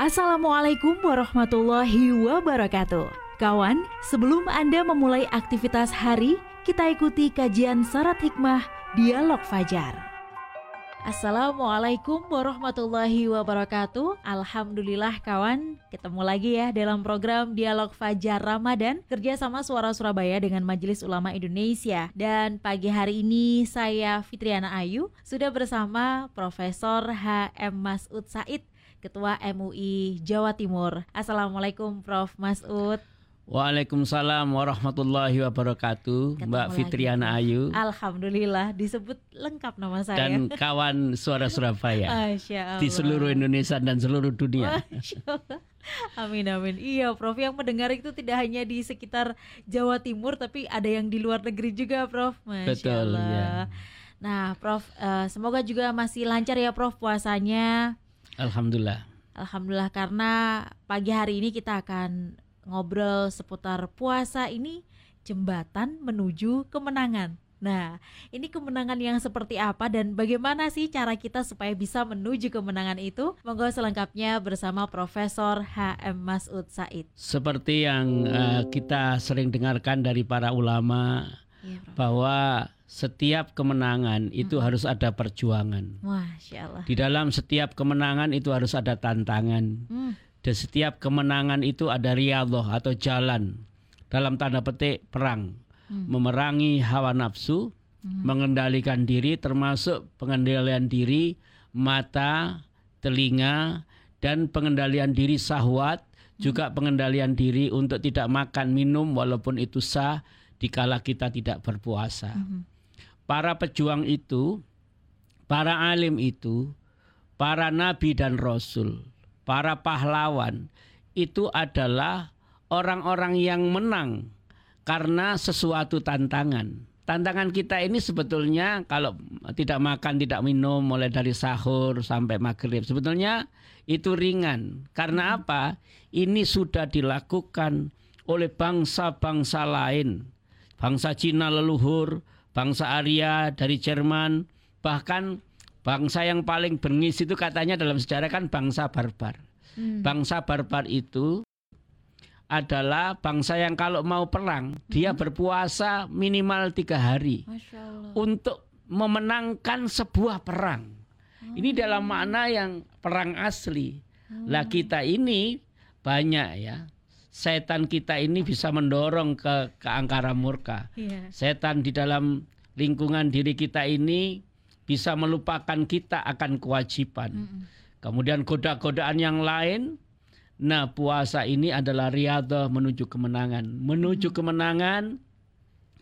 Assalamualaikum warahmatullahi wabarakatuh. Kawan, sebelum Anda memulai aktivitas hari, kita ikuti kajian syarat hikmah Dialog Fajar. Assalamualaikum warahmatullahi wabarakatuh Alhamdulillah kawan Ketemu lagi ya dalam program Dialog Fajar Ramadan Kerjasama Suara Surabaya dengan Majelis Ulama Indonesia Dan pagi hari ini saya Fitriana Ayu Sudah bersama Profesor H.M. Masud Said Ketua MUI Jawa Timur. Assalamualaikum Prof. Masud. Waalaikumsalam warahmatullahi wabarakatuh Ketemu Mbak Fitriana Ayu. Alhamdulillah disebut lengkap nama saya. Dan kawan suara Surabaya. Di seluruh Indonesia dan seluruh dunia. Amin amin. Iya Prof yang mendengar itu tidak hanya di sekitar Jawa Timur Tapi ada yang di luar negeri juga Prof. Masya Betul Allah. ya Nah Prof uh, semoga juga masih lancar ya Prof puasanya Alhamdulillah. Alhamdulillah karena pagi hari ini kita akan ngobrol seputar puasa ini jembatan menuju kemenangan. Nah, ini kemenangan yang seperti apa dan bagaimana sih cara kita supaya bisa menuju kemenangan itu? Monggo selengkapnya bersama Profesor HM Masud Said. Seperti yang uh, kita sering dengarkan dari para ulama ya, bahwa setiap kemenangan itu hmm. harus ada perjuangan. Masya Allah. Di dalam setiap kemenangan itu harus ada tantangan. Hmm. Dan setiap kemenangan itu ada riyadhah atau jalan. Dalam tanda petik perang. Hmm. Memerangi hawa nafsu, hmm. mengendalikan diri termasuk pengendalian diri mata, telinga, dan pengendalian diri sahwat, hmm. juga pengendalian diri untuk tidak makan minum walaupun itu sah dikala kita tidak berpuasa. Hmm para pejuang itu, para alim itu, para nabi dan rasul, para pahlawan itu adalah orang-orang yang menang karena sesuatu tantangan. Tantangan kita ini sebetulnya kalau tidak makan, tidak minum mulai dari sahur sampai maghrib sebetulnya itu ringan. Karena apa? Ini sudah dilakukan oleh bangsa-bangsa lain. Bangsa Cina leluhur, bangsa Arya dari Jerman, bahkan bangsa yang paling bengis itu katanya dalam sejarah kan bangsa barbar. Hmm. Bangsa barbar itu adalah bangsa yang kalau mau perang hmm. dia berpuasa minimal tiga hari untuk memenangkan sebuah perang. Oh. Ini dalam makna yang perang asli. Oh. Lah kita ini banyak ya setan kita ini bisa mendorong ke keangkara murka. Yeah. Setan di dalam lingkungan diri kita ini bisa melupakan kita akan kewajiban. Mm -mm. Kemudian goda-godaan yang lain. Nah, puasa ini adalah riadah menuju kemenangan. Menuju mm. kemenangan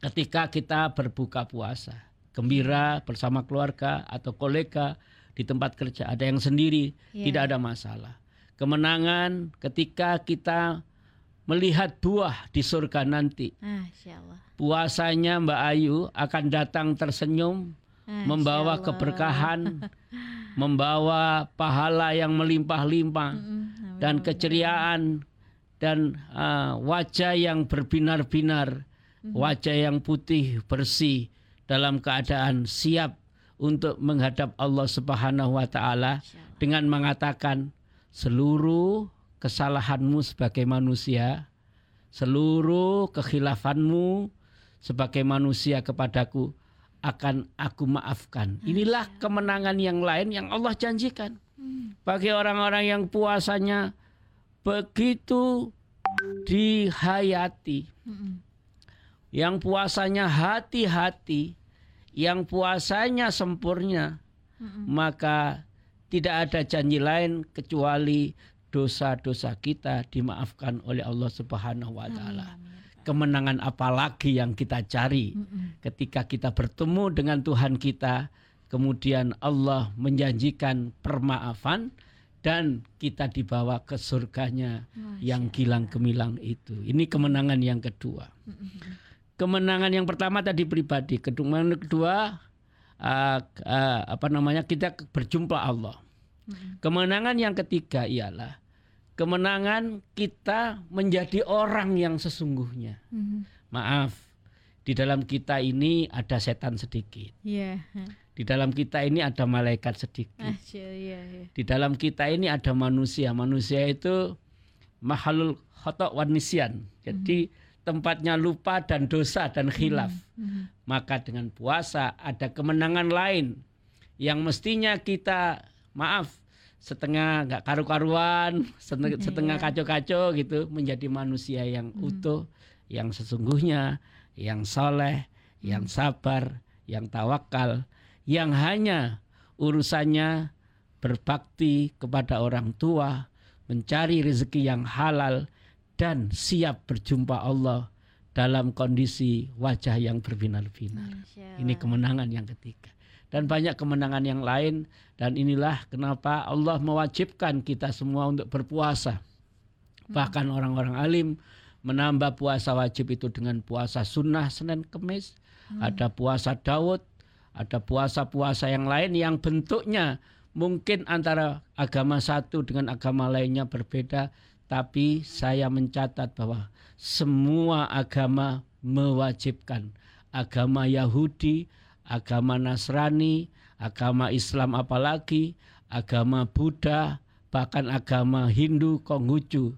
ketika kita berbuka puasa. Gembira bersama keluarga atau kolega di tempat kerja. Ada yang sendiri, yeah. tidak ada masalah. Kemenangan ketika kita melihat buah di surga nanti. Puasanya Mbak Ayu akan datang tersenyum, membawa keberkahan, membawa pahala yang melimpah-limpah dan keceriaan dan uh, wajah yang berbinar-binar, wajah yang putih bersih dalam keadaan siap untuk menghadap Allah Subhanahu wa taala dengan mengatakan seluruh kesalahanmu sebagai manusia, seluruh kekhilafanmu sebagai manusia kepadaku akan aku maafkan. Inilah kemenangan yang lain yang Allah janjikan hmm. bagi orang-orang yang puasanya begitu dihayati. Hmm. Yang puasanya hati-hati, yang puasanya sempurna, hmm. maka tidak ada janji lain kecuali dosa-dosa kita dimaafkan oleh Allah Subhanahu wa taala. Kemenangan apa lagi yang kita cari ketika kita bertemu dengan Tuhan kita, kemudian Allah menjanjikan permaafan dan kita dibawa ke surganya Masya yang gilang gemilang itu. Ini kemenangan yang kedua. Kemenangan yang pertama tadi pribadi, kemenangan kedua uh, uh, apa namanya kita berjumpa Allah. Kemenangan yang ketiga ialah kemenangan kita menjadi orang yang sesungguhnya. Maaf, di dalam kita ini ada setan sedikit. Yeah. Di dalam kita ini ada malaikat sedikit. Asya, iya, iya. Di dalam kita ini ada manusia. Manusia itu mahalul khotok wanisian. Jadi hmm. tempatnya lupa dan dosa dan khilaf. Hmm. Hmm. Maka dengan puasa ada kemenangan lain yang mestinya kita maaf setengah nggak karu-karuan, setengah, iya. setengah kacau-kacau gitu menjadi manusia yang hmm. utuh, yang sesungguhnya, yang soleh, yang hmm. sabar, yang tawakal, yang hanya urusannya berbakti kepada orang tua, mencari rezeki yang halal dan siap berjumpa Allah dalam kondisi wajah yang berbinar-binar. Ini kemenangan yang ketiga dan banyak kemenangan yang lain dan inilah kenapa Allah mewajibkan kita semua untuk berpuasa. Hmm. Bahkan orang-orang alim menambah puasa wajib itu dengan puasa sunnah Senin Kemis, hmm. ada puasa Daud, ada puasa-puasa yang lain yang bentuknya mungkin antara agama satu dengan agama lainnya berbeda, tapi saya mencatat bahwa semua agama mewajibkan agama Yahudi, agama Nasrani, agama Islam apalagi, agama Buddha, bahkan agama Hindu Konghucu.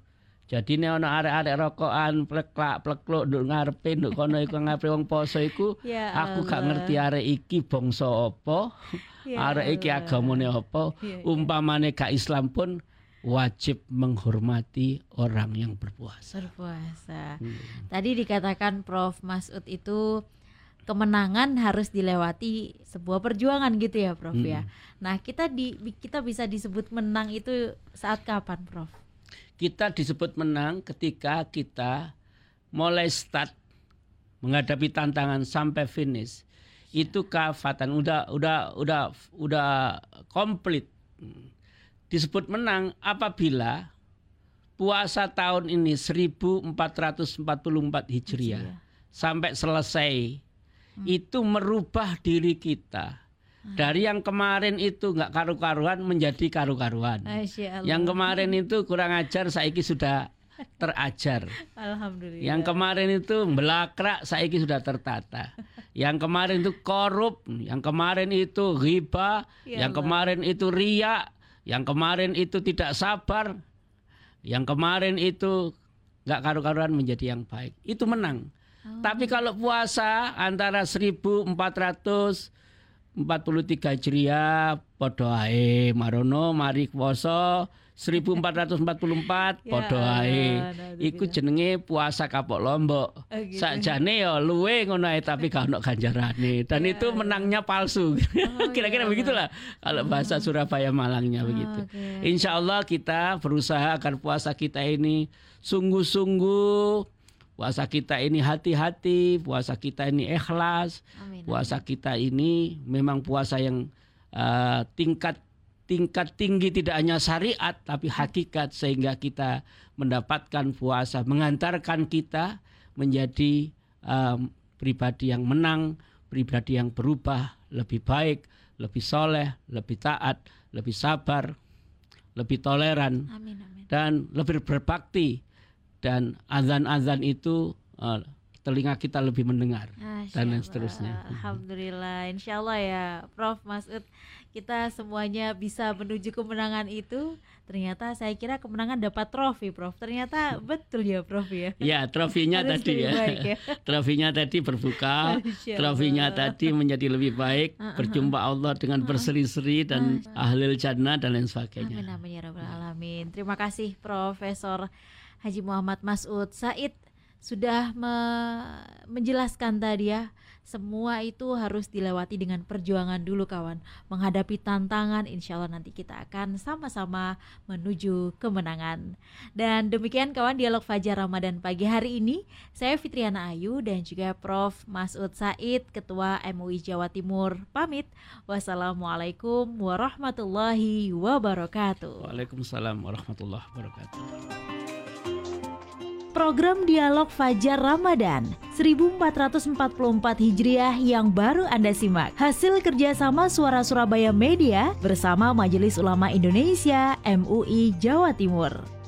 Jadi ini ana arek-arek rokokan pleklak plekluk nduk ngarepe nduk kono iku ngarepe wong poso iku ya aku gak ngerti arek iki bangsa apa, ya arek iki agamane apa, ya, ya. umpamane gak Islam pun wajib menghormati orang yang berpuasa. Berpuasa. Hmm. Tadi dikatakan Prof Masud itu kemenangan harus dilewati sebuah perjuangan gitu ya Prof ya. hmm. ya. Nah, kita di kita bisa disebut menang itu saat kapan Prof? Kita disebut menang ketika kita mulai start menghadapi tantangan sampai finish. Itu kafatan udah udah udah udah komplit. Disebut menang apabila puasa tahun ini 1444 Hijriah sampai selesai Hmm. itu merubah diri kita hmm. dari yang kemarin itu nggak karu-karuan menjadi karu-karuan. Yang kemarin itu kurang ajar, saiki sudah terajar. Alhamdulillah. Yang kemarin itu belakrak, saiki sudah tertata. Yang kemarin itu korup, yang kemarin itu riba, ya yang kemarin itu riak, yang kemarin itu tidak sabar, yang kemarin itu nggak karu-karuan menjadi yang baik. Itu menang. Oh. Tapi kalau puasa antara 1443 Hijriah padha ae marono mari puasa 1444 ya, padha ae. Iku jenenge puasa kapok Lombok. Oh, gitu. Sakjane ya luwe ngono ae tapi gak ono ganjarane dan ya. itu menangnya palsu. Oh, Kira-kira ya. begitulah kalau bahasa Surabaya Malangnya oh, begitu. Okay. Insya Allah kita berusaha agar puasa kita ini sungguh-sungguh Puasa kita ini hati-hati, puasa kita ini ikhlas, amin, puasa kita ini memang puasa yang uh, tingkat tingkat tinggi tidak hanya syariat tapi hakikat sehingga kita mendapatkan puasa mengantarkan kita menjadi um, pribadi yang menang, pribadi yang berubah, lebih baik, lebih soleh, lebih taat, lebih sabar, lebih toleran, amin, amin. dan lebih berbakti dan azan-azan itu uh, telinga kita lebih mendengar Masya dan lain seterusnya. Alhamdulillah, Insya Allah ya, Prof Masud, kita semuanya bisa menuju kemenangan itu. Ternyata saya kira kemenangan dapat trofi, Prof. Ternyata betul ya, Prof ya. Ya, trofinya tadi ya. ya. trofinya tadi berbuka, trofinya tadi menjadi lebih baik, uh, uh, berjumpa Allah dengan berseri-seri dan uh, ahlil jannah dan lain sebagainya. Amin amin ya rabbal alamin. Terima kasih Profesor Haji Muhammad Masud Said sudah me menjelaskan tadi ya semua itu harus dilewati dengan perjuangan dulu kawan. Menghadapi tantangan insya Allah nanti kita akan sama-sama menuju kemenangan. Dan demikian kawan dialog Fajar Ramadan pagi hari ini. Saya Fitriana Ayu dan juga Prof. Masud Said Ketua MUI Jawa Timur. Pamit. Wassalamualaikum warahmatullahi wabarakatuh. Waalaikumsalam warahmatullahi wabarakatuh program Dialog Fajar Ramadan 1444 Hijriah yang baru Anda simak. Hasil kerjasama Suara Surabaya Media bersama Majelis Ulama Indonesia MUI Jawa Timur.